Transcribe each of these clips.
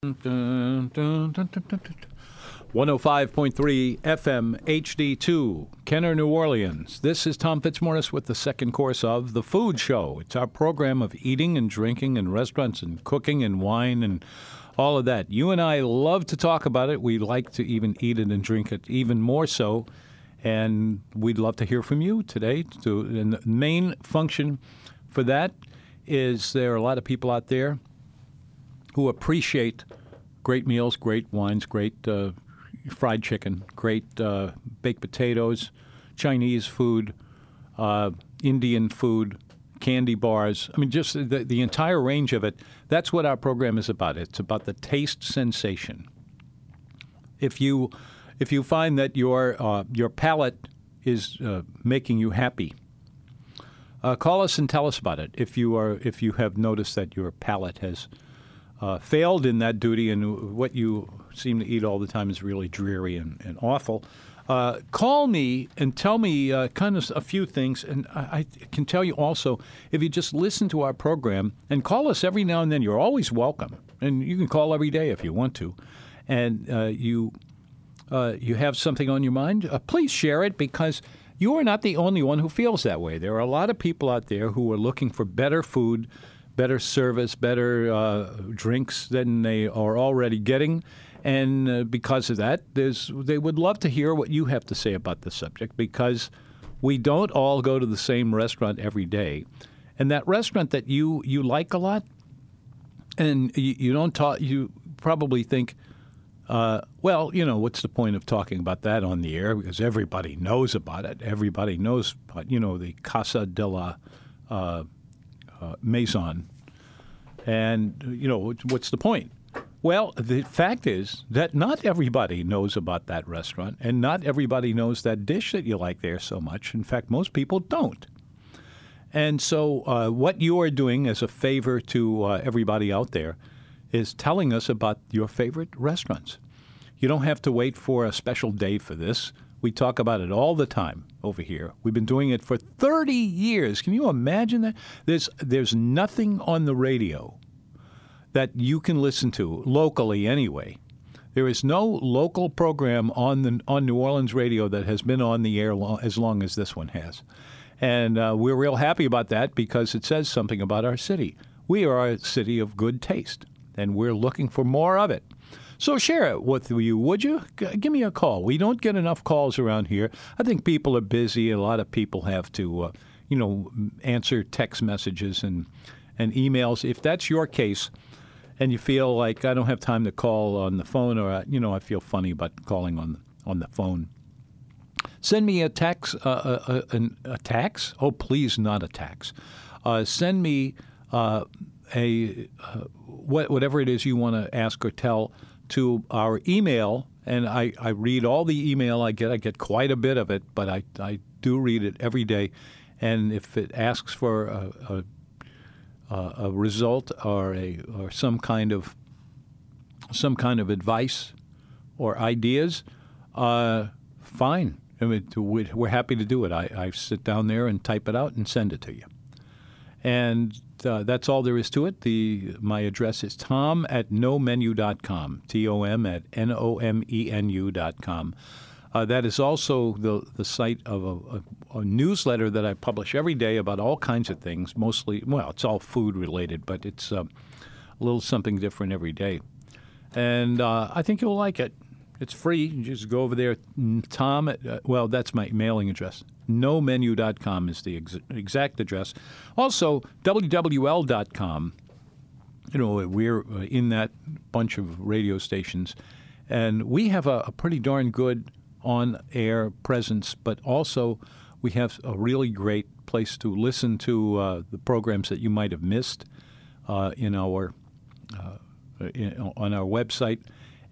105.3 FM HD2, Kenner, New Orleans. This is Tom Fitzmorris with the second course of The Food Show. It's our program of eating and drinking and restaurants and cooking and wine and all of that. You and I love to talk about it. We like to even eat it and drink it even more so. And we'd love to hear from you today. To, and the main function for that is there are a lot of people out there who appreciate great meals, great wines, great uh, fried chicken, great uh, baked potatoes, Chinese food, uh, Indian food, candy bars. I mean, just the, the entire range of it. That's what our program is about. It's about the taste sensation. If you if you find that your uh, your palate is uh, making you happy, uh, call us and tell us about it. If you are if you have noticed that your palate has uh, failed in that duty and what you seem to eat all the time is really dreary and, and awful. Uh, call me and tell me uh, kind of a few things. And I, I, can tell you also, if you just listen to our program and call us every now and then, you're always welcome. And you can call every day if you want to. And uh, you, uh, you have something on your mind, uh, please share it because you are not the only one who feels that way. There are a lot of people out there who are looking for better food better service, better uh, drinks than they are already getting. And uh, because of that, they would love to hear what you have to say about the subject because we don't all go to the same restaurant every day. And that restaurant that you, you like a lot, and you, you don't talk, you probably think, uh, well, you know, what's the point of talking about that on the air? Because everybody knows about it. Everybody knows, you know, the Casa de la uh, uh, Maison. And, you know, what's the point? Well, the fact is that not everybody knows about that restaurant, and not everybody knows that dish that you like there so much. In fact, most people don't. And so, uh, what you are doing as a favor to uh, everybody out there is telling us about your favorite restaurants. You don't have to wait for a special day for this. We talk about it all the time over here. We've been doing it for 30 years. Can you imagine that? There's there's nothing on the radio that you can listen to locally anyway. There is no local program on the on New Orleans radio that has been on the air as long as this one has. And uh, we're real happy about that because it says something about our city. We are a city of good taste, and we're looking for more of it. So share it with you, would you? G- give me a call. We don't get enough calls around here. I think people are busy. A lot of people have to, uh, you know, answer text messages and and emails. If that's your case, and you feel like I don't have time to call on the phone, or uh, you know, I feel funny about calling on on the phone. Send me a tax, uh, a, a, a, tax. Oh, please, not a tax. Uh, send me uh, a uh, whatever it is you want to ask or tell to our email, and I, I read all the email I get. I get quite a bit of it, but I, I do read it every day. And if it asks for a, a, a result or a or some kind of some kind of advice or ideas, uh, fine. I mean, we're happy to do it. I, I sit down there and type it out and send it to you. And uh, that's all there is to it. The my address is tom at nomenu.com. T O M at N O M E N U.com. Uh, that is also the, the site of a, a, a, newsletter that I publish every day about all kinds of things, mostly, well, it's all food related, but it's uh, a little something different every day. And uh, I think you'll like it. It's free. You just go over there. Tom, at, uh, well, that's my mailing address. Nomenu.com is the ex- exact address. Also, WWL.com. You know, we're uh, in that bunch of radio stations, and we have a, a pretty darn good on air presence, but also we have a really great place to listen to uh, the programs that you might have missed uh, in our uh, in, on our website.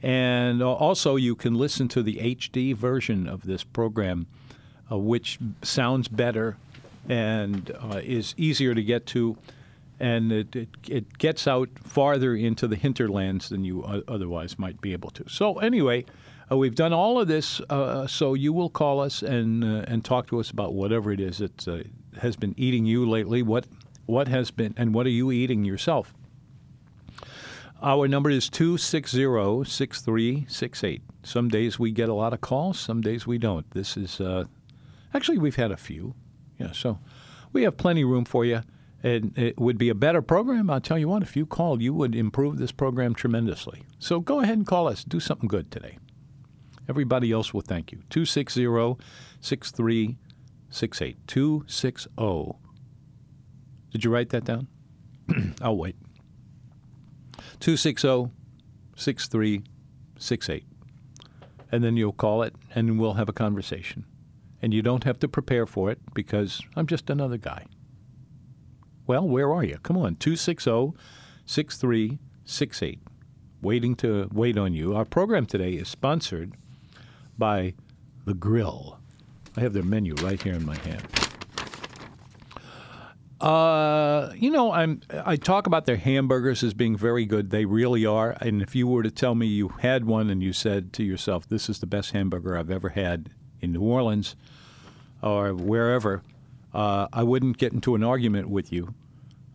And also, you can listen to the HD version of this program, uh, which sounds better and uh, is easier to get to, and it, it, it, gets out farther into the hinterlands than you otherwise might be able to. So, anyway, uh, we've done all of this, uh, so you will call us and uh, and talk to us about whatever it is that uh, has been eating you lately. What what has been and what are you eating yourself? Our number is 260 6368. Some days we get a lot of calls, some days we don't. This is, uh, actually, we've had a few. Yeah, so we have plenty of room for you. And it would be a better program. I'll tell you what, if you called, you would improve this program tremendously. So go ahead and call us. Do something good today. Everybody else will thank you. 260 6368. 260. Did you write that down? I'll wait. 260 6368. And then you'll call it and we'll have a conversation. And you don't have to prepare for it because I'm just another guy. Well, where are you? Come on, 260 6368. Waiting to wait on you. Our program today is sponsored by The Grill. I have their menu right here in my hand. Uh, you know, I'm I talk about their hamburgers as being very good. They really are. And if you were to tell me you had one and you said to yourself, "This is the best hamburger I've ever had in New Orleans or wherever," uh, I wouldn't get into an argument with you.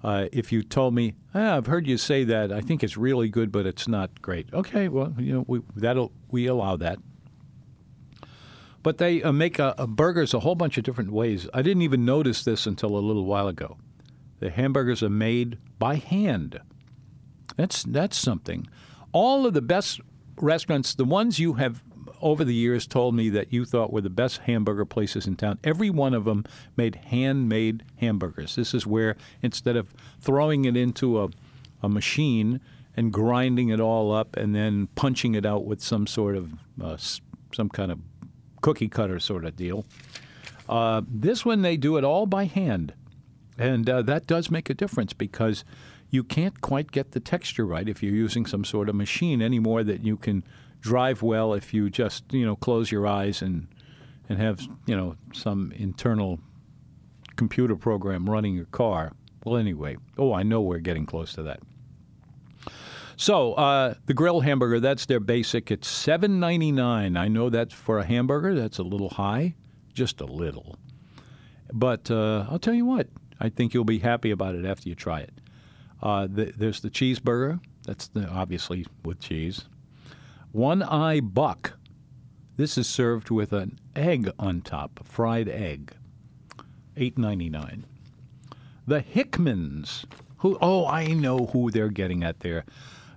Uh, if you told me, ah, "I've heard you say that. I think it's really good, but it's not great." Okay, well, you know, we that'll we allow that. But they uh, make a, a burgers a whole bunch of different ways. I didn't even notice this until a little while ago. The hamburgers are made by hand. That's that's something. All of the best restaurants, the ones you have over the years told me that you thought were the best hamburger places in town, every one of them made handmade hamburgers. This is where instead of throwing it into a, a machine and grinding it all up and then punching it out with some sort of uh, some kind of cookie cutter sort of deal. Uh, this one, they do it all by hand. And uh, that does make a difference because you can't quite get the texture right if you're using some sort of machine any more than you can drive well if you just, you know, close your eyes and, and have, you know, some internal computer program running your car. Well, anyway, oh, I know we're getting close to that. So uh, the grill hamburger, that's their basic. It's seven ninety nine. I know that's for a hamburger. That's a little high, just a little. But uh, I'll tell you what, I think you'll be happy about it after you try it. Uh, the, there's the cheeseburger. That's the, obviously with cheese. One eye buck. This is served with an egg on top, a fried egg. Eight ninety nine. The Hickmans. Who? Oh, I know who they're getting at there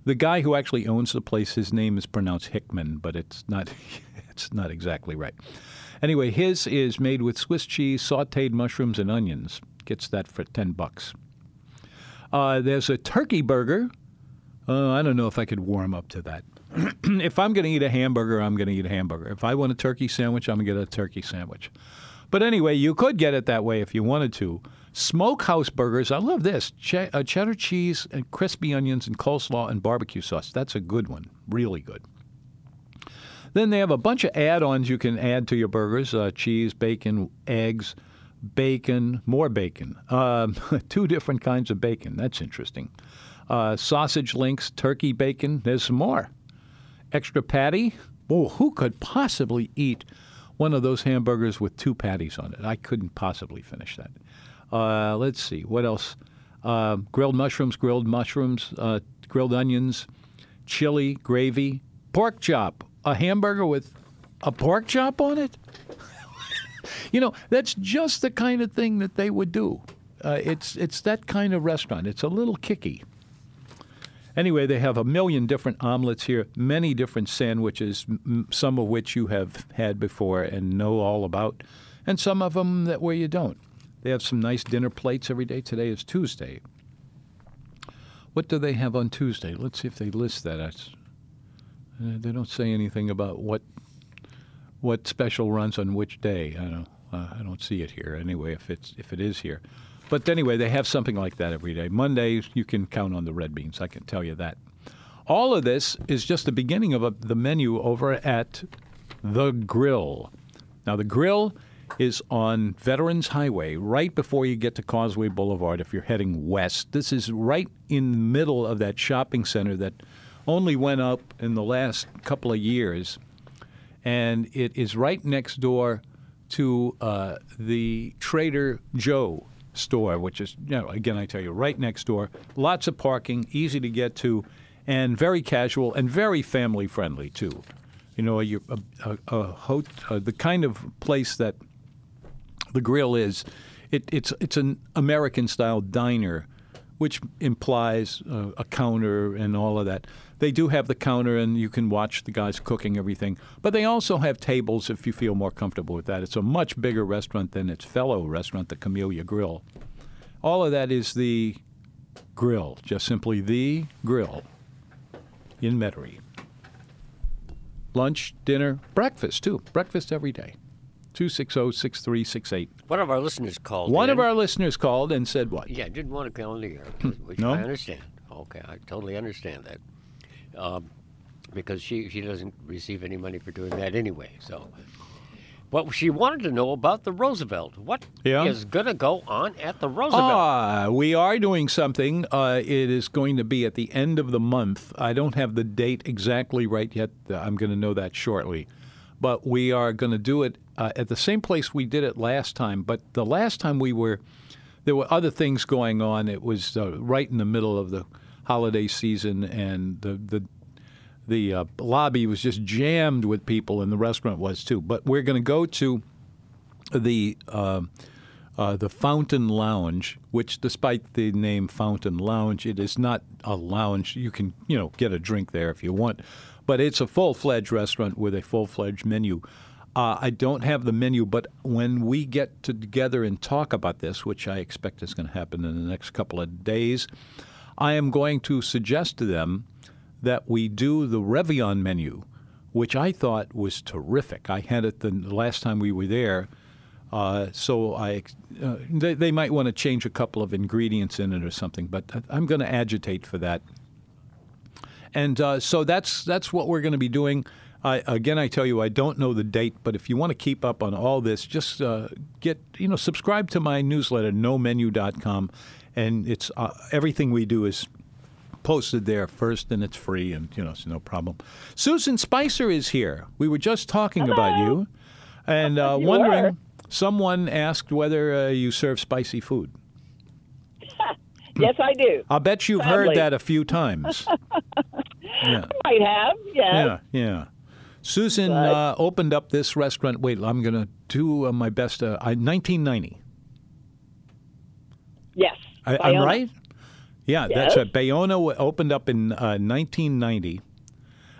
the guy who actually owns the place, his name is pronounced Hickman, but it's not it's not exactly right. Anyway, his is made with Swiss cheese, sautéed mushrooms, and onions. Gets that for ten bucks. Uh, there's a turkey burger. Uh, I don't know if I could warm up to that. if I'm going to eat a hamburger, I'm going to eat a hamburger. If I want a turkey sandwich, I'm going to get a turkey sandwich. But anyway, you could get it that way if you wanted to. Smokehouse burgers. I love this. Ch- uh, cheddar cheese and crispy onions and coleslaw and barbecue sauce. That's a good one. Really good. Then they have a bunch of add ons you can add to your burgers uh, cheese, bacon, eggs, bacon, more bacon. Um, two different kinds of bacon. That's interesting. Uh, sausage links, turkey bacon. There's some more. Extra patty. Oh, who could possibly eat one of those hamburgers with two patties on it? I couldn't possibly finish that. Uh, let's see what else. Uh, grilled mushrooms, grilled mushrooms, uh, grilled onions, chili, gravy, pork chop, a hamburger with a pork chop on it. you know, that's just the kind of thing that they would do. Uh, it's it's that kind of restaurant. It's a little kicky. Anyway, they have a million different omelets here, many different sandwiches, m- some of which you have had before and know all about, and some of them that where you don't. They have some nice dinner plates every day. Today is Tuesday. What do they have on Tuesday? Let's see if they list that. Uh, they don't say anything about what what special runs on which day. I don't uh, I don't see it here anyway. If it's if it is here, but anyway, they have something like that every day. Mondays you can count on the red beans. I can tell you that. All of this is just the beginning of a, the menu over at the Grill. Now the Grill is on Veterans Highway, right before you get to Causeway Boulevard if you're heading west. This is right in the middle of that shopping center that only went up in the last couple of years. And it is right next door to uh, the Trader Joe store, which is, you know, again, I tell you, right next door. Lots of parking, easy to get to. and very casual and very family friendly too. You know, a, a, a uh, the kind of place that the grill is. It, it's it's an American style diner, which implies a counter and all of that. They do have the counter, and you can watch the guys cooking everything. But they also have tables if you feel more comfortable with that. It's a much bigger restaurant than its fellow restaurant, the Camellia Grill. All of that is the grill, just simply the grill in Metairie. Lunch, dinner, breakfast too. Breakfast every day. 260 6368. One of our listeners called. One in. of our listeners called and said what? Yeah, didn't want to call in the air, which No? I understand. Okay, I totally understand that. Um, because she, she doesn't receive any money for doing that anyway. So, but she wanted to know about the Roosevelt. What is Yeah? going to go on at the Roosevelt? Ah, we are doing something. Uh, it is going to be at the end of the month. I don't have the date exactly right yet. I'm going to know that shortly. But we are going to do it uh, at the same place we did it last time. But the last time we were, there were other things going on. It was uh, right in the middle of the holiday season, and the the the uh, lobby was just jammed with people, and the restaurant was too. But we're going to go to the uh, uh, the Fountain Lounge, which, despite the name Fountain Lounge, it is not a lounge. You can you know get a drink there if you want, but it's a full fledged restaurant with a full fledged menu. Uh, I don't have the menu, but when we get together and talk about this, which I expect is going to happen in the next couple of days, I am going to suggest to them that we do the Réveillon menu, which I thought was terrific. I had it the last time we were there. Uh, so I, uh, they, they might want to change a couple of ingredients in it or something, but I'm going to agitate for that. And uh, so that's that's what we're going to be doing. I, again, I tell you, I don't know the date, but if you want to keep up on all this, just uh, get you know subscribe to my newsletter, nomenu.com, and it's uh, everything we do is posted there first, and it's free, and you know it's no problem. Susan Spicer is here. We were just talking about you, and uh, You wondering. were. Someone asked whether uh, you serve spicy food. Yes, I do. I'll bet you've heard that a few times. yeah. Might have. Yes. Yeah, yeah. Susan But- uh, opened up this restaurant. Wait, I'm going to do uh, my best. Uh, I, 1990. Yes. I, I'm right? Yeah, that's Yes. it. Bayona opened up in uh, 1990.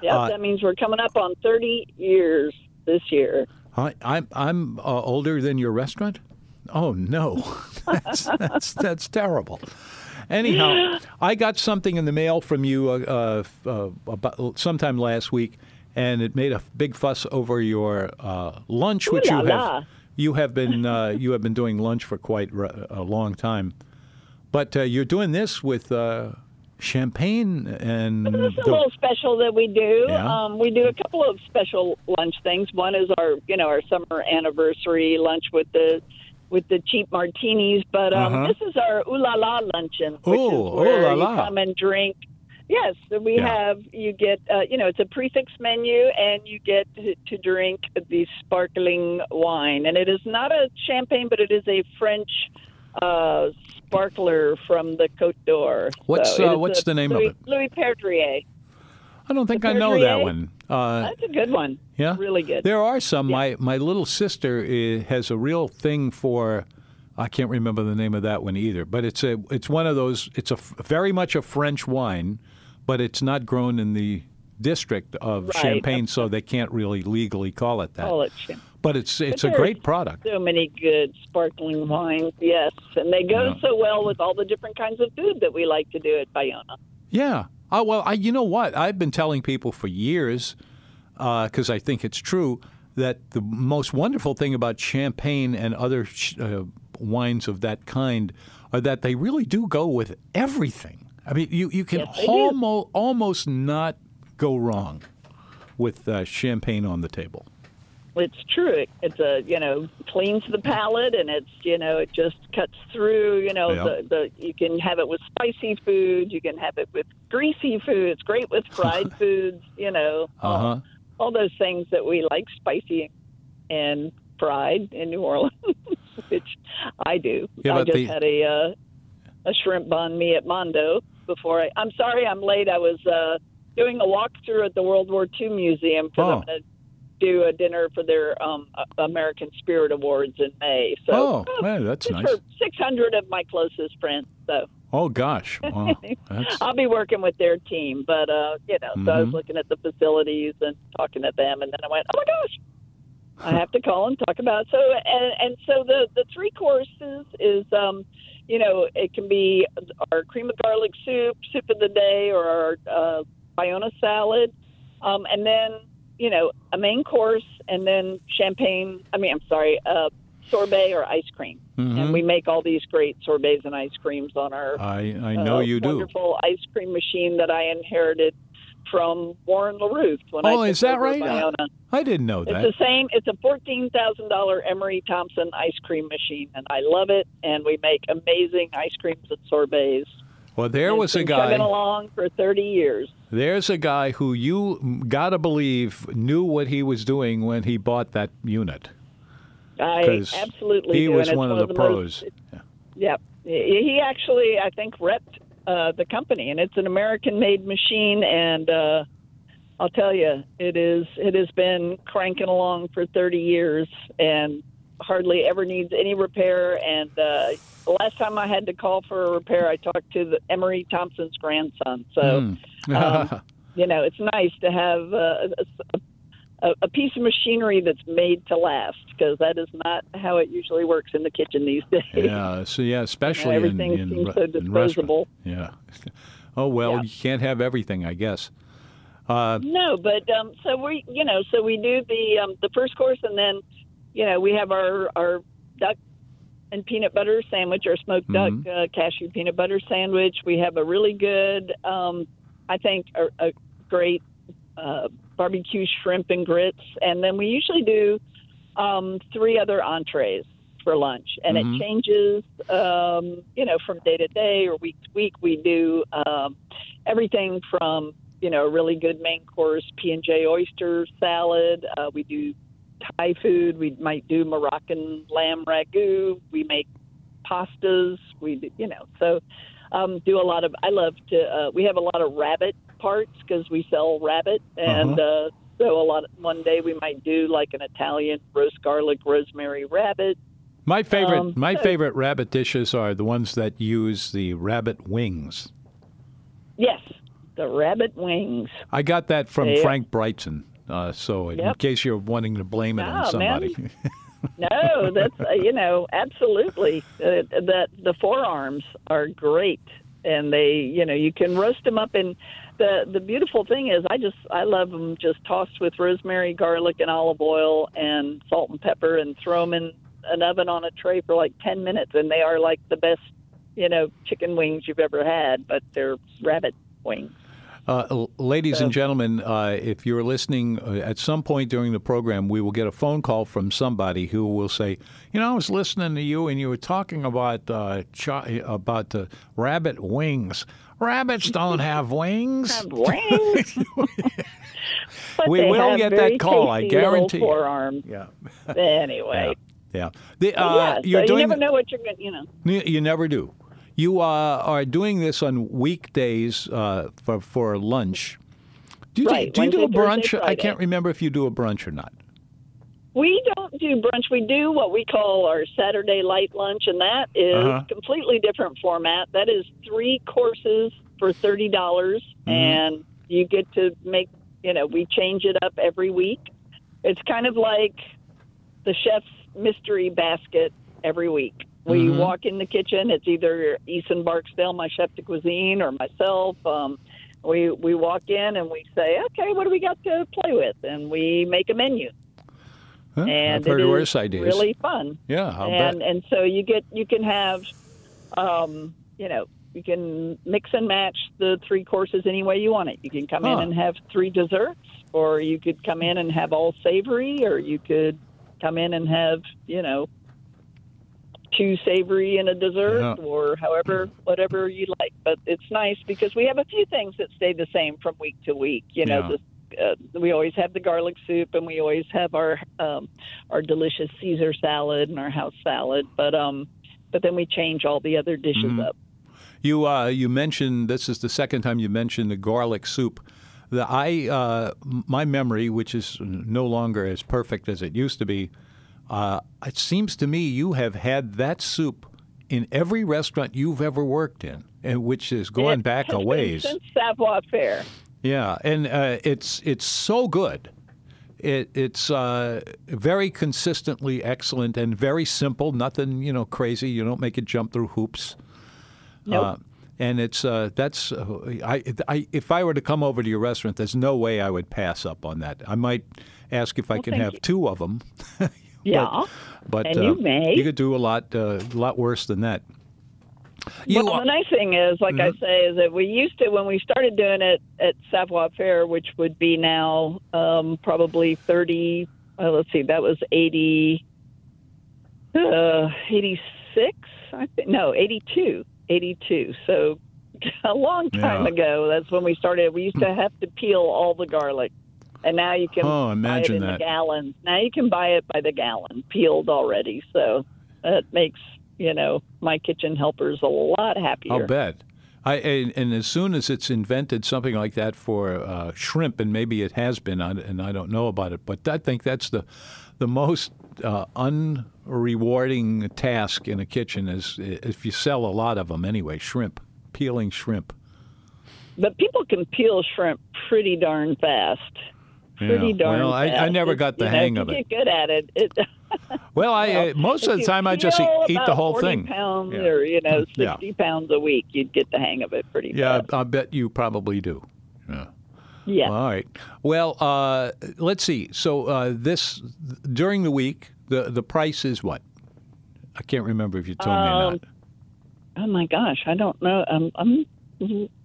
Yes, Uh, that means we're coming up on 30 years this year. I, I'm I'm uh, older than your restaurant. Oh no, that's, that's that's terrible. Anyhow, I got something in the mail from you uh, uh, uh, about sometime last week, and it made a big fuss over your uh, lunch, which Ooh you la have you have been uh, you have been doing lunch for quite a long time, but uh, you're doing this with uh, champagne and This is a the- little special that we do. Yeah. Um, we do a couple of special lunch things. One is our, you know, our summer anniversary lunch with the with the cheap martinis. But um, Uh-huh. this is our ooh la la luncheon, which Ooh, is where ooh la you come and drink. Yes, we Yeah. have you get uh, you know it's a prefix menu and you get to, to drink the sparkling wine and it is not a champagne but it is a French uh, sparkler from the Côte d'Or. What's, So uh, what's the name of it? Louis Perdrier. I don't think I know that one. Uh, That's a good one. Yeah, really good. There are some. My my little sister uh, has a real thing for. I can't remember the name of that one either, but it's a it's one of those. It's a very much a French wine, but it's not grown in the district of Right. Champagne, so they can't really legally call it that. Call it champagne. But it's it's a great product. So many good sparkling wines, yes, and they go Yeah. so well with all the different kinds of food that we like to do at Bayona. Yeah. Oh, well, I, you know what? I've been telling people for years, because I think it's true, that the most wonderful thing about champagne and other sh- uh, wines of that kind are that they really do go with everything. I mean, you, you can Yes, almost, almost not go wrong with uh, champagne on the table. It's true. It, it's a you know cleans the palate, and it's you know it just cuts through. You know the, the you can have it with spicy food. You can have it with greasy food. It's great with fried foods. You know Uh all, all those things that we like spicy and fried in New Orleans, which I do. Yeah, I just the- had a uh, a shrimp banh mi at Mondo before I. I'm sorry, I'm late. I was uh, doing a walkthrough at the World War II Museum because Oh. I'm going to do a dinner for their um, American Spirit Awards in May. So Oh, uh, man, that's nice. for 600 of my closest friends. So Oh gosh, wow. I'll be working with their team. But uh, you know, so I was Mhm. looking at the facilities and talking to them, and then I went, oh my gosh. I have to call and talk about it. so and and so the the three courses is um you know it can be our cream of garlic soup soup of the day or our uh, Iona salad um, and then you know a main course and then champagne I mean I'm sorry uh, sorbet or ice cream Mhm. and we make all these great sorbets and ice creams on our I I know uh, you do. wonderful ice cream machine that I inherited from Warren LeRuth when Oh, took is that right? Iona. I didn't know that. It's the same. It's a fourteen thousand dollar Emery Thompson ice cream machine, and I love it. And we make amazing ice creams and sorbets. Well, there And was a been chugging guy. along for thirty years. There's a guy who you gotta believe knew what he was doing when he bought that unit. I absolutely he do. was it's one of the most- pros. Yep. He actually, I think, repped uh, the company, and it's an American-made machine. And uh, I'll tell you, it is. It has been cranking along for 30 years, and hardly ever needs any repair. And uh, the last time I had to call for a repair, I talked to the Emery Thompson's grandson. So Hmm. Um, you know, it's nice to have uh, a, a, a piece of machinery that's made to last because that is not how it usually works in the kitchen these days. yeah. So yeah, especially in, everything in, seems so in disposable. Yeah. Oh well, Yeah. you can't have everything, I guess. Uh, No, but um, so we, you know, so we do the um, the first course, and then, you know, we have our our duck and peanut butter sandwich, our smoked Mhm. duck uh, cashew peanut butter sandwich. We have a really good, um, I think, a, a great uh, barbecue shrimp and grits, and then we usually do um, three other entrees for lunch, and Mhm. it changes, um, you know, from day to day or week to week. We do um, everything from you know, a really good main course P and J oyster salad. Uh, we do Thai food. We might do Moroccan lamb ragu. We make pastas. We do, you know, so um, do a lot of. I love to. Uh, we have a lot of rabbit parts because we sell rabbit, and uh so a lot. one day we might do like an Italian roast garlic rosemary rabbit. my favorite, Um, my so- favorite rabbit dishes are the ones that use the rabbit wings. Yes, the rabbit wings. I got that from Yeah. Frank Brigtsen. Uh, so in case you're wanting to blame it on Oh, man. somebody, No, that's uh, you know absolutely. Uh, the the forearms are great, and they you know you can roast them up. And the the beautiful thing is, I just I love them just tossed with rosemary, garlic, and olive oil, and salt and pepper, and throw them in an oven on a tray for like ten minutes, and they are like the best you know chicken wings you've ever had, but they're rabbit wings. Uh, ladies and gentlemen, uh, if you're listening uh, at some point during the program, we will get a phone call from somebody who will say, "You know, I was listening to you, and you were talking about uh, chi- about the rabbit wings. Rabbits don't have wings." Wings. But We will have get that call, I guarantee you. Forearms. Yeah, Anyway. yeah. The, uh, yeah, so you're you never know what you're going to, you know. You never do. You uh, are doing this on weekdays uh, for for lunch. Do you, Right, do, you do a brunch? Thursday, I can't remember if you do a brunch or not. We don't do brunch. We do what we call our Saturday light lunch, and that is Uh-huh. completely different format. That is three courses for thirty dollars, Mm-hmm. and you get to make. You know, we change it up every week. It's kind of like the chef's mystery basket every week. We Mhm. walk in the kitchen. It's either Eason Barksdale, my chef de cuisine, or myself. Um, we we walk in and we say, "Okay, what do we got to play with?" And we make a menu Huh? and I've it ideas. really fun. yeah, I'll and bet. and so you get you can have, um, you know, you can mix and match the three courses any way you want it. You can come Huh. in and have three desserts, or you could come in and have all savory, or you could come in and have you know two savory and a dessert, Yeah. or however whatever you like. But it's nice because we have a few things that stay the same from week to week. You know, Yeah. the uh, we always have the garlic soup, and we always have our um, our delicious Caesar salad and our house salad. But um, but then we change all the other dishes Mhm. up. You uh, you mentioned this is the second time you mentioned the garlic soup. The I uh, my memory, which is no longer as perfect as it used to be, uh, it seems to me you have had that soup in every restaurant you've ever worked in, and which is going It back a been ways. since Savoir Faire. Yeah, and uh, it's it's so good. It, it's uh, very consistently excellent and very simple. Nothing you know crazy. You don't make it jump through hoops. Nope. Uh, and it's uh, that's uh, I, I if I were to come over to your restaurant, there's no way I would pass up on that. I might ask if I can have you. two of them. Yeah. but And uh, you may. you could do a lot uh, lot worse than that. You well, are- the nice thing is, like I say, is that we used to when we started doing it at Savoir Faire, which would be now um, probably thirty. Uh, let's see, that was eighty, uh, eighty-six. I think no, eighty-two, eighty-two. So a long time Yeah. ago. That's when we started. We used to have to peel all the garlic, and now you can Oh, buy it in that. the gallons. Now you can buy it by the gallon, peeled already. So that makes you know my kitchen helpers a lot happier. I'll bet. I and, and as soon as it's invented something like that for uh, shrimp, and maybe it has been, I- and I don't know about it, but I think that's the the most uh, unrewarding task in a kitchen is if you sell a lot of them anyway. Shrimp, peeling shrimp. But people can peel shrimp pretty darn fast. Pretty Yeah. darn Well, I- I never got the you hang if of you it. Get good at it. it Well, I uh, most of the time I just eat, the whole 40 thing. Pounds Yeah. or you know Yeah. pounds a week, you'd get the hang of it pretty Yeah, fast. I bet you probably do. Yeah. Yeah. All right. Well, uh, let's see. So uh, this during the week, the the price is what? I can't remember if you told me or Um, not. Oh my gosh, I don't know. I'm. I'm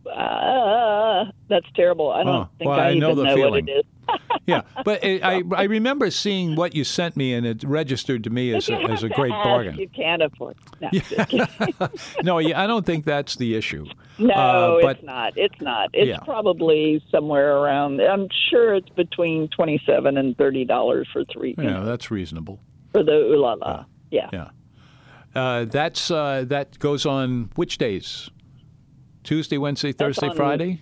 uh, that's terrible. I don't Oh, think well, I, I know even know feeling. what it is. Yeah, but I, I I remember seeing what you sent me, and it registered to me as a, as a great ask, bargain. You can't afford. No, kidding. no, yeah, I don't think that's the issue. no Uh, but- it's not. It's not. It's Yeah. probably somewhere around. I'm sure it's between twenty-seven and thirty dollars for three you Yeah, know, that's reasonable. for the ooh la la. Yeah. Yeah, uh, that's uh, that goes on which days? Tuesday, Wednesday, Thursday, Friday.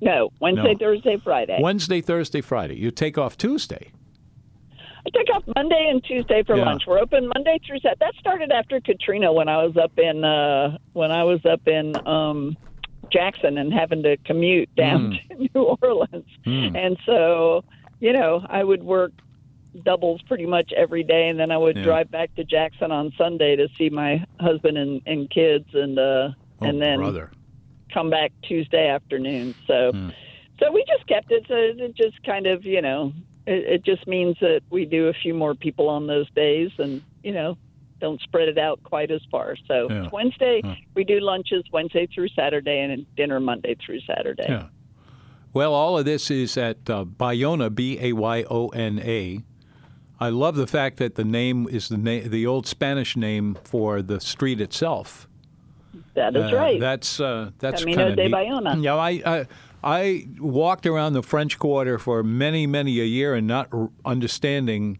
No, Wednesday, No. Thursday, Friday. Wednesday, Thursday, Friday. You take off Tuesday. I took off Monday and Tuesday for Yeah. lunch. We're open Monday through Saturday. That started after Katrina when I was up in uh when I was up in um Jackson and having to commute down Hmm. to New Orleans. And so, you know, I would work doubles pretty much every day and then I would Yeah. drive back to Jackson on Sunday to see my husband and, and kids and uh Oh, and then brother. Come back Tuesday afternoon. So, Hmm. so we just kept it. So it just kind of, you know, it, it just means that we do a few more people on those days, and you know, don't spread it out quite as far. So Yeah. Wednesday we do lunches Wednesday through Saturday, and dinner Monday through Saturday. Yeah. Well, all of this is at uh, Bayona, B A Y O N A. I love the fact that the name is the na- the old Spanish name for the street itself. That is Uh, right. That's uh, that's Camino kind of de neat. Bayona. Yeah, I, I I walked around the French Quarter for many many a year and not r- understanding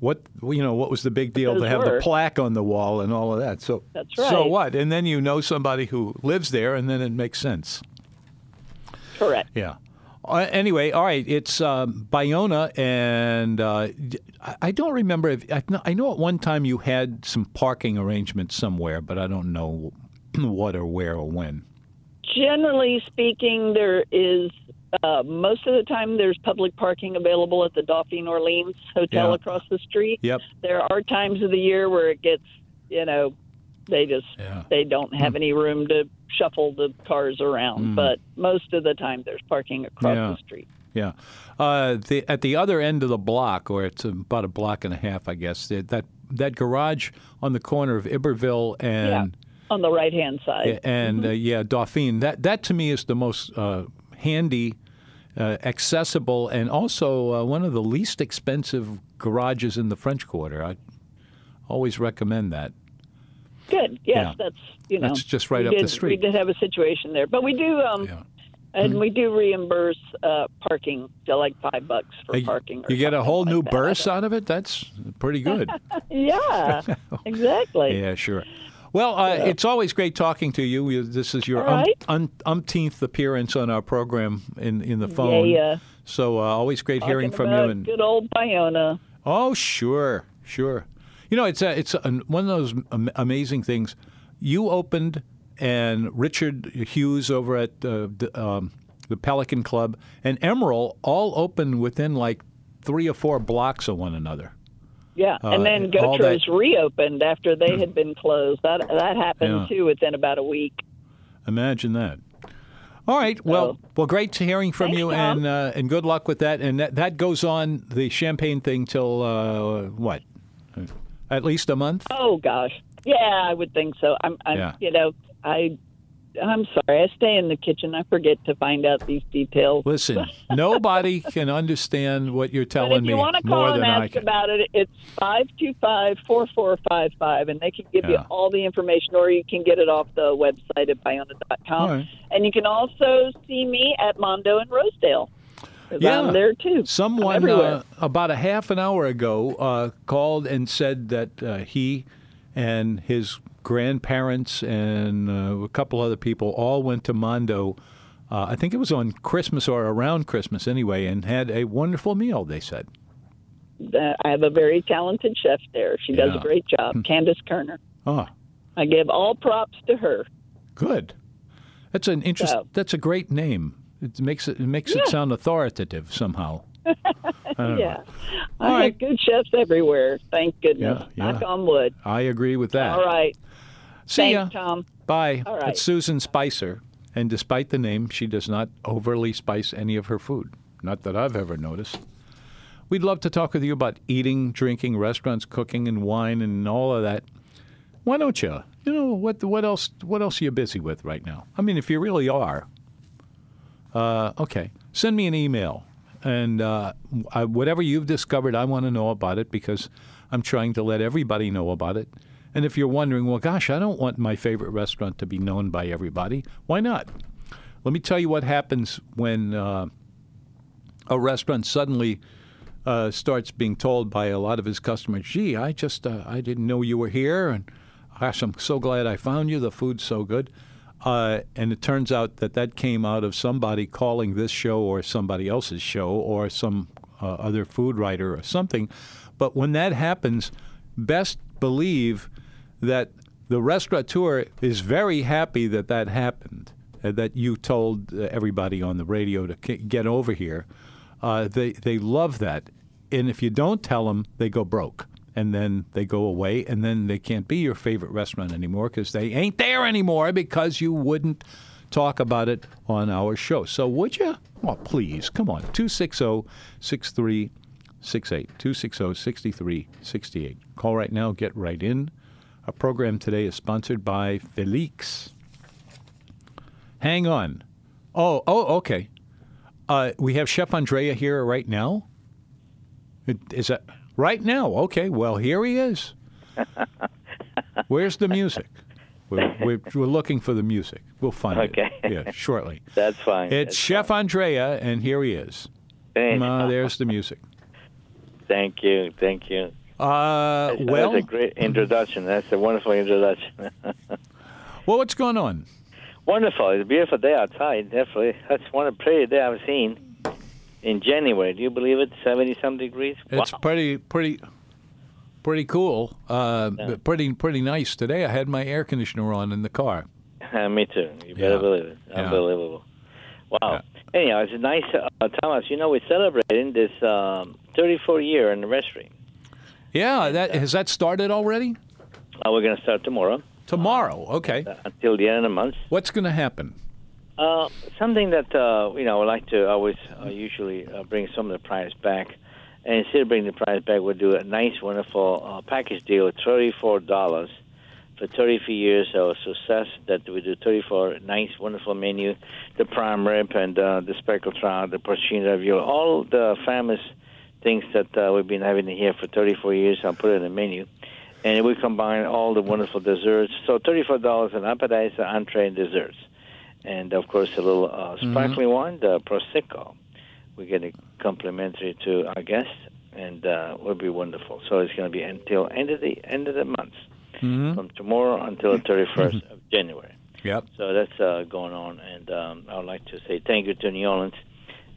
what you know what was the big deal to have the plaque on the wall and all of that. So That's right. So what? And then you know somebody who lives there, and then it makes sense. Correct. Yeah. Uh, anyway, all right. It's um, Bayona, and uh, I don't remember if I know at one time you had some parking arrangements somewhere, but I don't know what or where or when. Generally speaking, there is uh, most of the time there's public parking available at the Dauphine Orleans Hotel Yeah. across the street. Yep. There are times of the year where it gets, you know, they just Yeah. they don't have any room to shuffle the cars around. But most of the time there's parking across Yeah. the street. Yeah. Uh, the, at the other end of the block, or it's about a block and a half, I guess, that that, that garage on the corner of Iberville and On the right hand side. and uh, yeah, Dauphine. That that to me is the most uh, handy, uh, accessible, and also uh, one of the least expensive garages in the French Quarter. I always recommend that. Good. Yes, Yeah. that's you know That's just right up the did- street. We did have a situation there, but we do um Yeah. and we do reimburse uh, parking to like five bucks for You- parking. Or you get a whole like new that. burst out of it. That's pretty good. Yeah, exactly. yeah, sure. Well, uh, it's always great talking to you. This is your All right. um, un- umpteenth appearance on our program in, in the phone. yeah. Yeah. So uh, always great hearing from you. And good old Bayona. oh, sure, sure. You know, it's a, it's a, one of those amazing things. You opened, and Richard Hughes over at uh, the, um, the Pelican Club and Emeril's all opened within like three or four blocks of one another. Yeah, Uh, and then all that- Gautreau's reopened after they had been closed. That that happened Yeah. too within about a week. Imagine that. All right. Well, So- well, great to hearing from Thanks, you, Tom. and uh, and good luck with that. And that, that goes on the champagne thing till uh, what? At least a month. Oh gosh, yeah, I would think so. I'm, I'm Yeah. you know, I, I'm sorry, I stay in the kitchen. I forget to find out these details. Listen, nobody can understand what you're telling if you me want to call and ask about it, it's five two five four four five five, and they can give you all the information, or you can get it off the website at bayona.com. Right. And you can also see me at Mondo in Rosedale. Yeah. I'm there too. Someone uh, about a half an hour ago uh, called and said that uh, he and his grandparents and uh, a couple other people all went to Mondo. Uh, I think it was on Christmas or around Christmas anyway, and had a wonderful meal. They said. I have a very talented chef there. She does Yeah. a great job, Candace Kerner. Oh, I give all props to her. good. That's an interest. So- That's a great name. It makes it, it makes it sound authoritative somehow. I. Yeah. All I right. have good chefs everywhere. Thank goodness. Yeah, Knock on wood. I agree with that. All right. See Thanks, ya. Tom. Bye. All right. It's Susan Spicer, and despite the name, she does not overly spice any of her food. Not that I've ever noticed. We'd love to talk with you about eating, drinking, restaurants, cooking, and wine, and all of that. Why don't you? You know what? What else? What else are you busy with right now? I mean, if you really are, uh, okay, send me an email, and uh, I, whatever you've discovered, I want to know about it because I'm trying to let everybody know about it. And if you're wondering, well, gosh, I don't want my favorite restaurant to be known by everybody. Why not? Let me tell you what happens when uh, a restaurant suddenly uh, starts being told by a lot of his customers, "Gee, I just uh, I didn't know you were here, and gosh, I'm so glad I found you. The food's so good." Uh, and it turns out that that came out of somebody calling this show or somebody else's show or some uh, other food writer or something. But when that happens, best believe that the restaurateur is very happy that that happened, uh, that you told uh, everybody on the radio to get over here. Uh, they they love that, and if you don't tell them, they go broke, and then they go away, and then they can't be your favorite restaurant anymore because they ain't there anymore because you wouldn't talk about it on our show. So would you? Well, please, come on, 260-6368, 260-6368. Call right now, get right in. Our program today is sponsored by Felix. Hang on. Oh, oh, okay. Uh, we have Chef Andrea here right now. Is that right now? Okay. Well, here he is. Where's the music? We're, we're, we're looking for the music. We'll find Okay. it. Yeah, shortly. That's fine. It's That's Chef Andrea, and here he is. fine. Uh, there's the music. Thank you. Thank you. Uh, That well, was a great introduction. That's a wonderful introduction. well, what's going on? wonderful. It's a beautiful day outside. Definitely. That's one of the prettiest day I've seen in January. Do you believe it? 70 some degrees? It's pretty, pretty, pretty cool. Uh, Yeah. but Pretty, pretty nice today. I had my air conditioner on in the car. Me too. You better Yeah. believe it. Yeah. Unbelievable. Wow. Anyhow, it's a nice, uh, Thomas. You know, we're celebrating this um, 34 year anniversary. Yeah, that has that started already? Uh, we're going to start tomorrow Tomorrow. Okay. uh, until the end of the month. What's going to happen? Uh, something that uh, you know, I like to always uh, usually uh, bring some of the price back, and instead of bringing the price back, we'll do a nice, wonderful uh, package deal, thirty-four dollars for thirty-four years of success. That we do thirty-four nice, wonderful menu, the prime rib and uh, the speckled trout, the porcini ravioli, all the famous things that uh, we've been having here for thirty-four years. I'll put it in the menu. And we combine all the wonderful desserts. So thirty-four dollars an appetizer, entree, and desserts and of course a little uh, sparkling wine, the prosecco. We get it complimentary to our guests, and uh, will be wonderful. So it's going to be until end of the end of the month. from tomorrow until the 31st of January. Yep. So that's uh, going on, and um, I would like to say thank you to New Orleans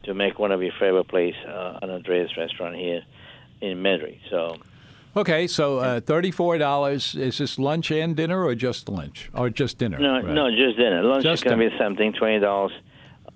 to make one of your favorite place, uh, an Andrea's restaurant here in Metairie. So Okay, so uh, thirty-four dollars. Is this lunch and dinner, or just lunch, or just dinner? no, Right. no, just dinner. Lunch Just is going to be something twenty dollars.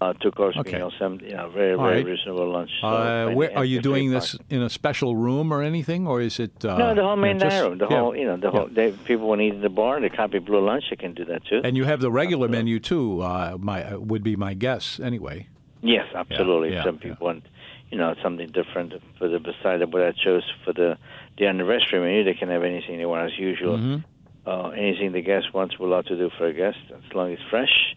Uh, two course Okay. meal, some you know, very All very right. reasonable lunch. So Uh, where, are you doing this in a special room or anything, or is it? Uh, No, the whole main just- dining room. The yeah. whole, you know, the whole. They, people want to eat in the bar. The copy blue lunch. They can do that too. And you have the regular menu too. Uh, my uh, would be my guess anyway. Yes, absolutely. yeah, Some yeah. people want, you know, something different for the beside of what I chose for the the anniversary menu. They can have anything they want as usual. Mm-hmm. Uh, anything the guest wants, we're allowed to do for a guest as long as it's fresh,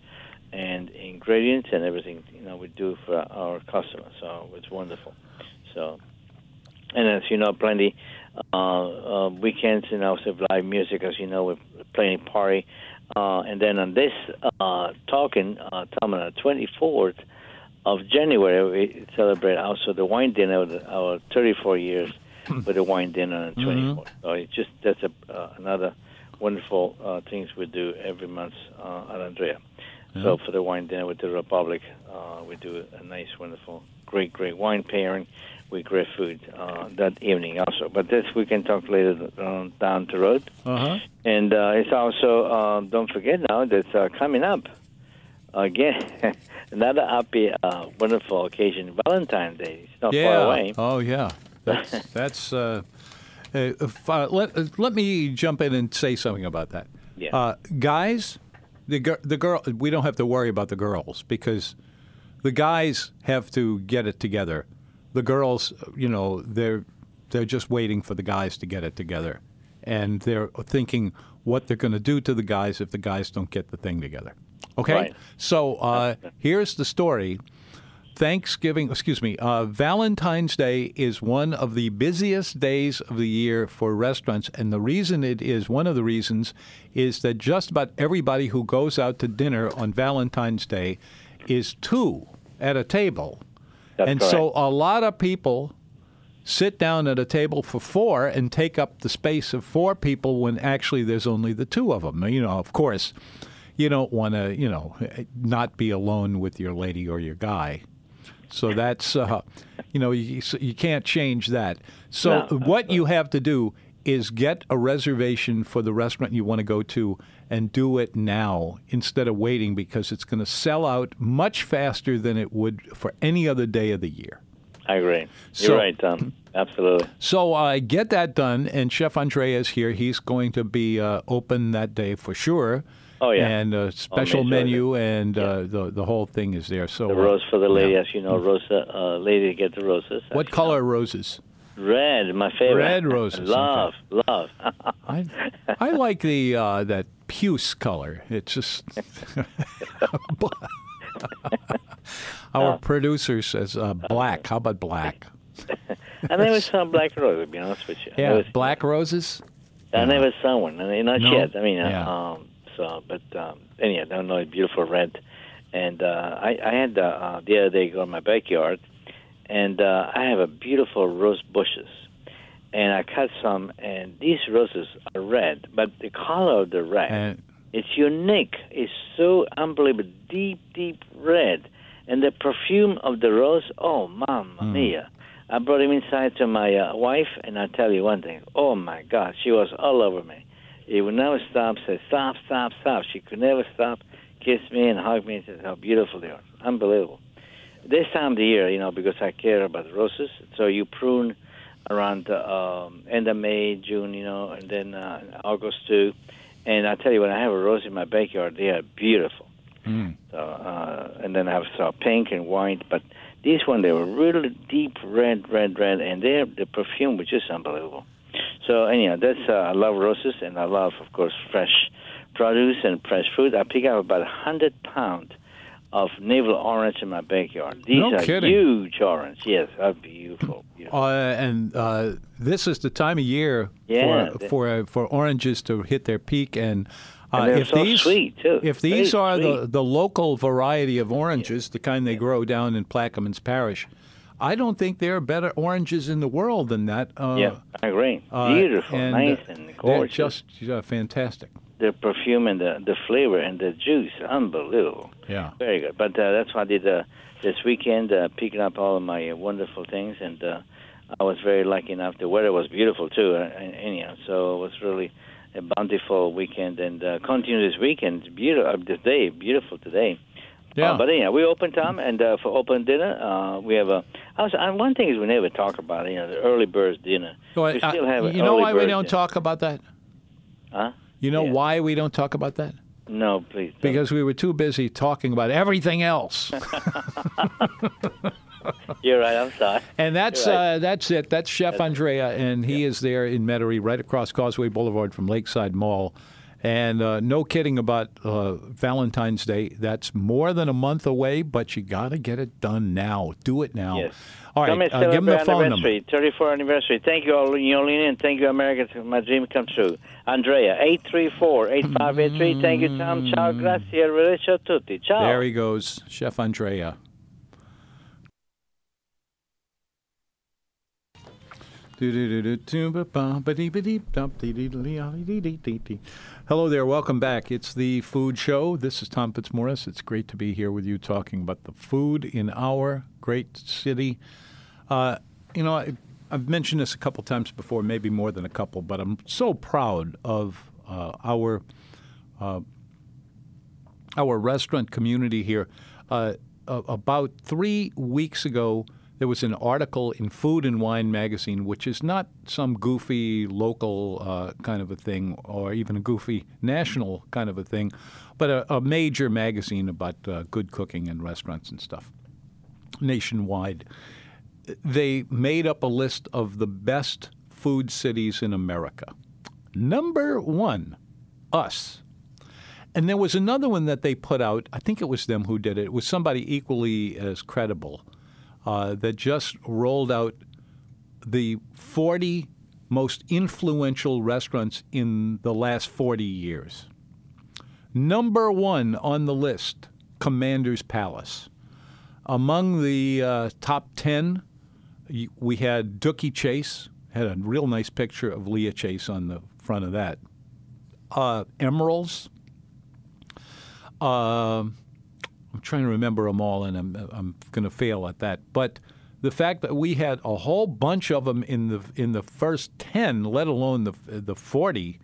and ingredients and everything. You know, we do for our customers. So it's wonderful. So, and as you know, plenty uh, uh, weekends. You know, so live music. As you know, we're playing party. Uh, and then on this uh, talking, uh, Tom, on the 24th of January, we celebrate also the wine dinner, the- our 34 years with the wine dinner on the 24th. So it's just that's a, uh, another wonderful uh, things we do every month uh, at Andrea. So for the wine dinner with the Republic, uh, we do a nice, wonderful, great, great wine pairing with great food uh, that evening also. But this we can talk later uh, down the road. Uh huh. And uh, it's also, uh, don't forget now, that's uh, coming up again. Another happy, uh, wonderful occasion, Valentine's Day. It's not Yeah. far away. Oh yeah. That's that's. Uh, uh, if, uh, let uh, let me jump in and say something about that. Yeah. Uh, guys, the the girl. We don't have to worry about the girls because the guys have to get it together. The girls, you know, they're they're just waiting for the guys to get it together, and they're thinking what they're going to do to the guys if the guys don't get the thing together. Okay, Right. so uh, here's the story. Thanksgiving, excuse me, uh, Valentine's Day is one of the busiest days of the year for restaurants. And the reason it is, one of the reasons, is that just about everybody who goes out to dinner on Valentine's Day is two at a table. That's and correct. so a lot of people sit down at a table for four and take up the space of four people when actually there's only the two of them. You know, of course, you don't want to, you know, not be alone with your lady or your guy. So that's, uh, you know, you, you can't change that. So No, what you have to do is get a reservation for the restaurant you want to go to and do it now instead of waiting because it's going to sell out much faster than it would for any other day of the year. I agree. You're So- right, Tom. Absolutely. So I get that done, and Chef Andre is here. He's going to be uh, open that day for sure. Oh, yeah. And a special make sure menu, and uh, the the whole thing is there. So The uh, rose for the lady, as you know, Rosa, uh, lady get the roses. what color roses? Red, my favorite. Red roses, love, love. I I like the uh, that puce color. It's just our producer says uh, black. How about black? I never saw black rose, to be honest with you. Yeah, never- black roses. I never saw one, not No? yet. I mean, uh, Yeah. um, so, but um, anyhow, I don't know. Beautiful red, and uh, I, I had uh, uh, the other day go in my backyard, and uh, I have a beautiful rose bushes, and I cut some, and these roses are red, but the color of the red, And it's unique. It's so unbelievable, deep, deep red, and the perfume of the rose. Oh, mamma Hmm. mia! I brought him inside to my uh, wife, and I tell you one thing. Oh my God, she was all over me. He would never stop. Say stop, stop, stop. She could never stop. Kiss me and hug me and said how beautiful they are. Unbelievable. This time of the year, you know, because I care about the roses, so you prune around the um, end of May, June, you know, and then uh, August too. And I tell you, when I have a rose in my backyard, they are beautiful. Mm. So, uh, and then I have saw pink and white, but these one they were really deep red, red, red, and they the perfume was just unbelievable. So anyhow, that's uh, I love roses, and I love, of course, fresh produce and fresh fruit. I pick up about a hundred pound of navel orange in my backyard. These No are kidding. huge orange. Yes, are beautiful. beautiful. Uh, and uh, this is the time of year Yeah, for for for oranges to hit their peak, and, uh, if so these if these Very are the sweet. the local variety of oranges, the kind they grow down in Plaquemines Parish, I don't think there are better oranges in the world than that. Uh, yeah, I agree. uh, Beautiful, and, nice, uh, and they're just uh, fantastic. the perfume and the the flavor and the juice, unbelievable. Yeah. Very good. But uh, that's what I did uh, this weekend, uh, picking up all of my uh, wonderful things, and uh, I was very lucky enough. The weather was beautiful too, uh, and- anyhow. So it was really a bountiful weekend, and uh, continue this weekend. Beautiful, uh, this day, beautiful today. Yeah. Uh, but anyhow, we open Tom, and uh, for open dinner, uh, we have a. I was, uh, one thing is we never talk about, you know, the early birds dinner. We I- still have you know why we don't dinner. talk about that? Huh? You know Yeah. why we don't talk about that? No, please. don't. Because we were too busy talking about everything else. You're right. I'm sorry. And that's right. uh, that's it. That's Chef Andrea, and he is there in Metairie, right across Causeway Boulevard from Lakeside Mall. And uh, no kidding about uh, Valentine's Day. That's more than a month away, but you got to get it done now. Do it now. Yes. All Come and uh, give him the phone number. anniversary, 34th anniversary. Thank you, all, Yolene, and thank you, America. My dream come true. Andrea, 834-8583. Thank you, Tom. Ciao, grazie, arrivederci a tutti. Ciao. There he goes, Chef Andrea. Hello there, welcome back. It's the Food Show. This is Tom Fitzmorris. It's great to be here with you talking about the food in our great city. Uh, you know, I, I've mentioned this a couple times before, maybe more than a couple, but I'm so proud of uh, our our restaurant community here. Uh, about three weeks ago, there was an article in Food and Wine magazine, which is not some goofy local uh, kind of a thing or even a goofy national kind of a thing, but a, a major magazine about uh, good cooking and restaurants and stuff nationwide. They made up a list of the best food cities in America. Number one, us. And there was another one that they put out. I think it was them who did it. It was somebody equally as credible uh, that just rolled out the 40 most influential restaurants in the last 40 years. Number one on the list, Commander's Palace. Among the uh, top 10, we had Dooky Chase, had a real nice picture of Leah Chase on the front of that. Uh, Emeril's, um, I'm trying to remember them all, and I'm I'm going to fail at that. But the fact that we had a whole bunch of them in the in the first ten, let alone the the forty,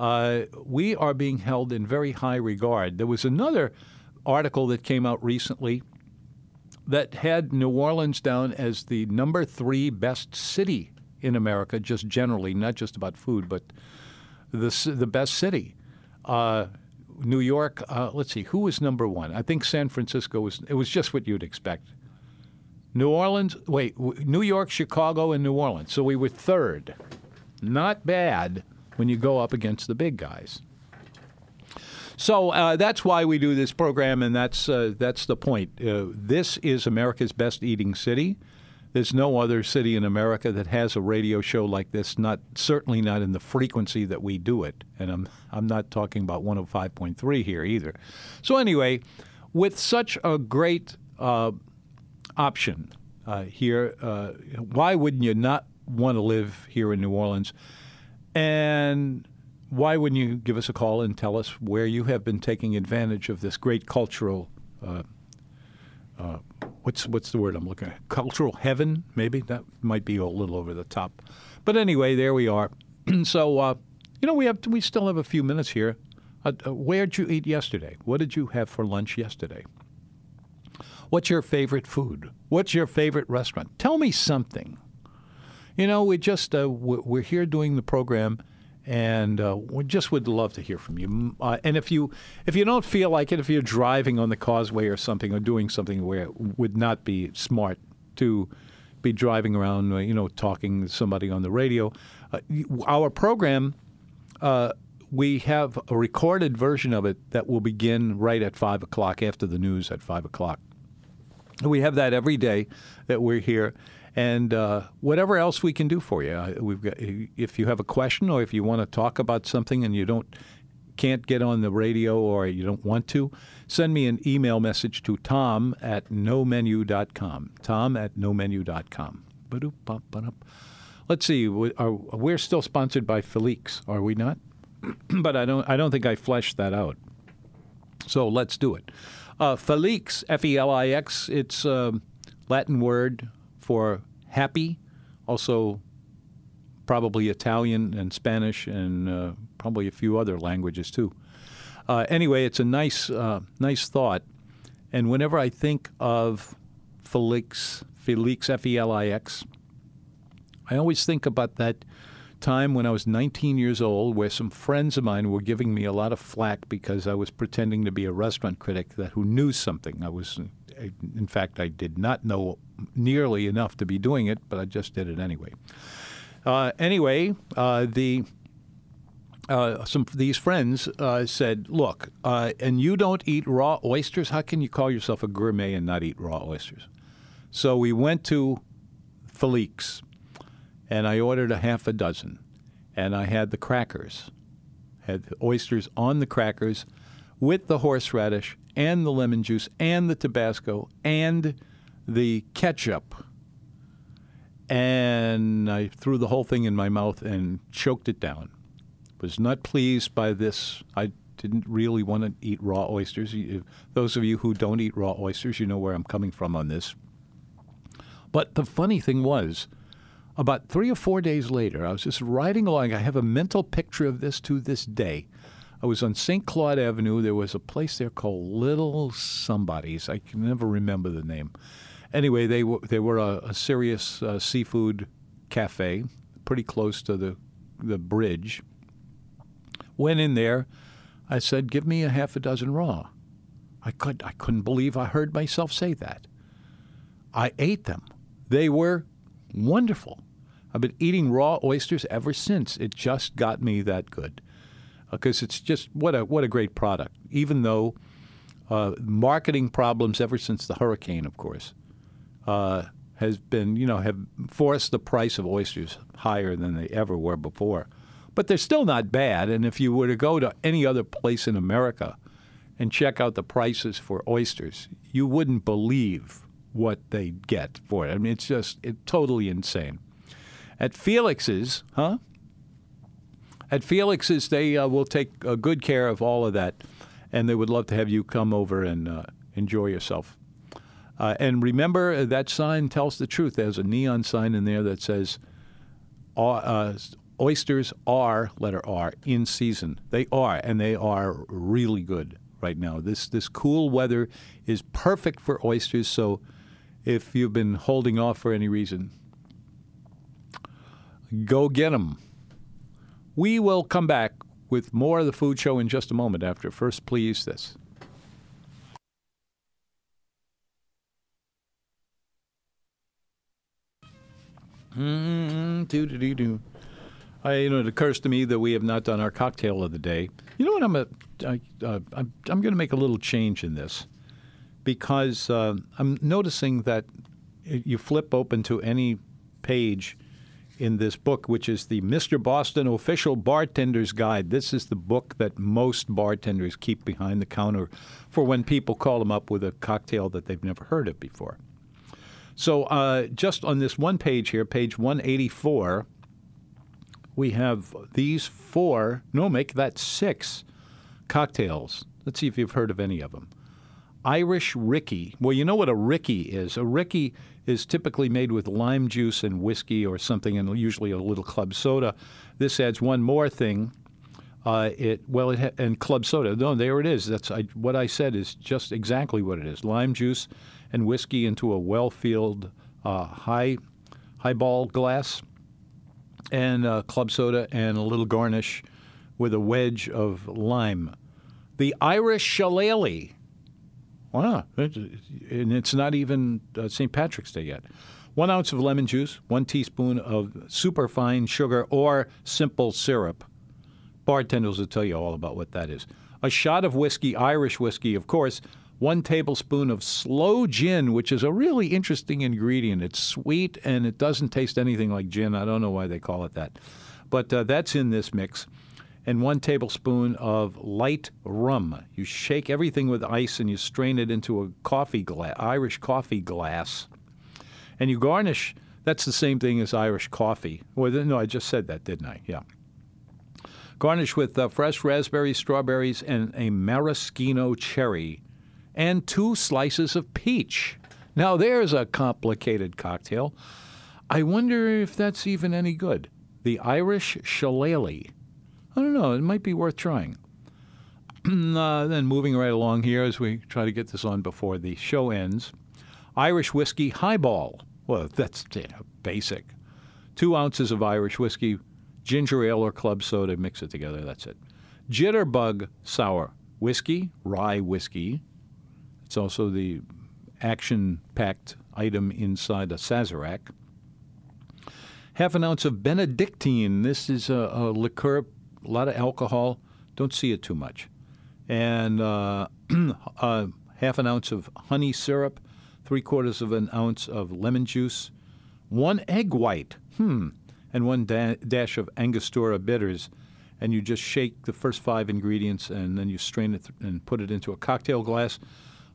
uh, we are being held in very high regard. There was another article that came out recently that had New Orleans down as the number three best city in America, just generally, not just about food, but the the best city. Uh, New York. Uh, let's see, who was number one? I think San Francisco was. It was just what you'd expect. New Orleans. Wait, New York, Chicago, and New Orleans. So we were third. Not bad when you go up against the big guys. So uh, that's why we do this program, and that's uh, that's the point. Uh, this is America's best eating city. There's no other city in America that has a radio show like this. Not certainly not in the frequency that we do it, and I'm I'm not talking about 105.3 here either. So anyway, with such a great uh, option uh, here, uh, why wouldn't you not want to live here in New Orleans? And why wouldn't you give us a call and tell us where you have been taking advantage of this great cultural uh, uh, what's what's the word I'm looking at? Cultural heaven, maybe that might be a little over the top, but anyway, there we are. so uh, you know we have we still have a few minutes here. Uh, uh, where did you eat yesterday? What did you have for lunch yesterday? What's your favorite food? What's your favorite restaurant? Tell me something. You know, we just uh, we're here doing the program, and uh, we just would love to hear from you. Uh, and if you if you don't feel like it, if you're driving on the causeway or something, or doing something where it would not be smart to be driving around, uh, you know, talking to somebody on the radio, uh, our program. Uh, we have a recorded version of it that will begin right at five o'clock after the news at five o'clock. We have that every day that we're here, and uh, whatever else we can do for you. Uh, We've got, if you have a question or if you want to talk about something and you don't can't get on the radio or you don't want to, send me an email message to tom at nomenu.com. Tom at nomenu.com. Let's see. We're still sponsored by Felix, are we not? but I don't. I don't think I fleshed that out. So let's do it. Uh, Felix, F E L I X. It's a Latin word for happy. Also, probably Italian and Spanish and uh, probably a few other languages too. Uh, anyway, it's a nice, uh, nice thought. And whenever I think of Felix, Felix, F E L I X, I always think about that time when I was 19 years old where some friends of mine were giving me a lot of flack because I was pretending to be a restaurant critic that who knew something. I was, in fact, I did not know nearly enough to be doing it, but I just did it anyway. Uh, anyway, uh, the uh, some these friends uh, said, "Look, uh, and you don't eat raw oysters. How can you call yourself a gourmet and not eat raw oysters?" So we went to Felix, and I ordered a half a dozen, and I had the crackers, had the oysters on the crackers, with the horseradish and the lemon juice and the Tabasco and the ketchup. And I threw the whole thing in my mouth and choked it down was not pleased by this. I didn't really want to eat raw oysters. Those of you who don't eat raw oysters, you know where I'm coming from on this. But the funny thing was, about three or four days later, I was just riding along. I have a mental picture of this to this day. I was on St. Claude Avenue. There was a place there called Little Somebody's. I can never remember the name. Anyway, they were they were a, a serious uh, seafood cafe, pretty close to the the bridge. Went in there. I said, "Give me a half a dozen raw." I could I couldn't believe I heard myself say that. I ate them. They were wonderful. I've been eating raw oysters ever since. It just got me that good because uh, it's just what a what a great product. Even though uh, marketing problems ever since the hurricane, of course, uh, has been you know have forced the price of oysters higher than they ever were before but they're still not bad. And if you were to go to any other place in America and check out the prices for oysters, you wouldn't believe what they get for it. I mean, it's just it, totally insane. At Felix's, huh? At Felix's, they uh, will take uh, good care of all of that, and they would love to have you come over and uh, enjoy yourself. Uh, and remember, uh, that sign tells the truth. There's a neon sign in there that says uh, oysters are letter R in season. They are, and they are really good right now. This this cool weather is perfect for oysters. So, if you've been holding off for any reason, go get them. We will come back with more of the food show in just a moment. After first, please this. Mm. I, you know, it occurs to me that we have not done our cocktail of the day. You know what? I'm a, I, uh, I'm, I'm going to make a little change in this because uh, I'm noticing that you flip open to any page in this book, which is the Mr. Boston Official Bartender's Guide. This is the book that most bartenders keep behind the counter for when people call them up with a cocktail that they've never heard of before. So, uh, just on this one page here, page 184, we have these four, no, make that six cocktails. Let's see if you've heard of any of them. Irish Rickey. Well, you know what a Rickey is. A Rickey is typically made with lime juice and whiskey or something, and usually a little club soda. This adds one more thing. Uh, it well, it ha- and club soda. No, there it is. That's I, what I said is just exactly what it is. Lime juice and whiskey into a well-filled uh, high highball glass and uh, club soda and a little garnish with a wedge of lime. The Irish Shillelagh. And it's not even uh, St. Patrick's Day yet. One ounce of lemon juice, one teaspoon of superfine sugar or simple syrup. Bartenders will tell you all about what that is. A shot of whiskey, Irish whiskey, of course, one tablespoon of sloe gin, which is a really interesting ingredient. It's sweet and it doesn't taste anything like gin. I don't know why they call it that. But uh, that's in this mix. And one tablespoon of light rum. You shake everything with ice and you strain it into a coffee glass, Irish coffee glass, and you garnish. That's the same thing as Irish coffee. Well, no, I just said that, didn't I? Yeah. Garnish with uh, fresh raspberries, strawberries, and a maraschino cherry, and two slices of peach. Now, there's a complicated cocktail. I wonder if that's even any good. The Irish Shillelagh. I don't know. It might be worth trying. uh, then moving right along here as we try to get this on before the show ends. Irish whiskey highball. Well, that's basic. Two ounces of Irish whiskey, ginger ale or club soda, mix it together. That's it. Jitterbug sour whiskey, rye whiskey. It's also the action packed item inside a Sazerac. Half an ounce of Benedictine. This is a, a liqueur, a lot of alcohol. Don't see it too much. And uh, uh, half an ounce of honey syrup, three quarters of an ounce of lemon juice, one egg white, hmm, and one da- dash of Angostura bitters. And you just shake the first five ingredients and then you strain it th- and put it into a cocktail glass.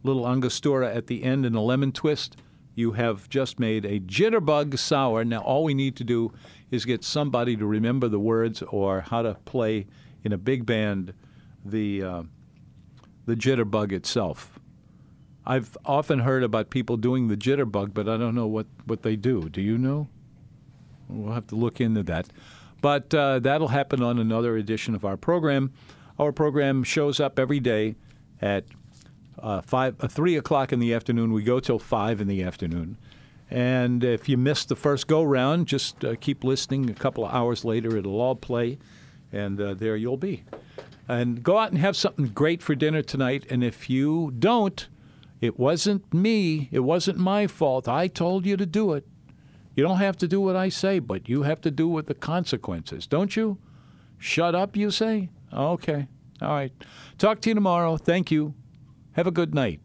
Little Angostura at the end and a lemon twist. You have just made a jitterbug sour. Now, all we need to do is get somebody to remember the words or how to play in a big band the, uh, the jitterbug itself. I've often heard about people doing the jitterbug, but I don't know what, what they do. Do you know? We'll have to look into that. But uh, that'll happen on another edition of our program. Our program shows up every day at uh, five, uh, three o'clock in the afternoon. We go till five in the afternoon. And if you missed the first go round, just uh, keep listening. A couple of hours later, it'll all play, and uh, there you'll be. And go out and have something great for dinner tonight. And if you don't, it wasn't me. It wasn't my fault. I told you to do it. You don't have to do what I say, but you have to do with the consequences, don't you? Shut up, you say? Okay. All right. Talk to you tomorrow. Thank you. Have a good night.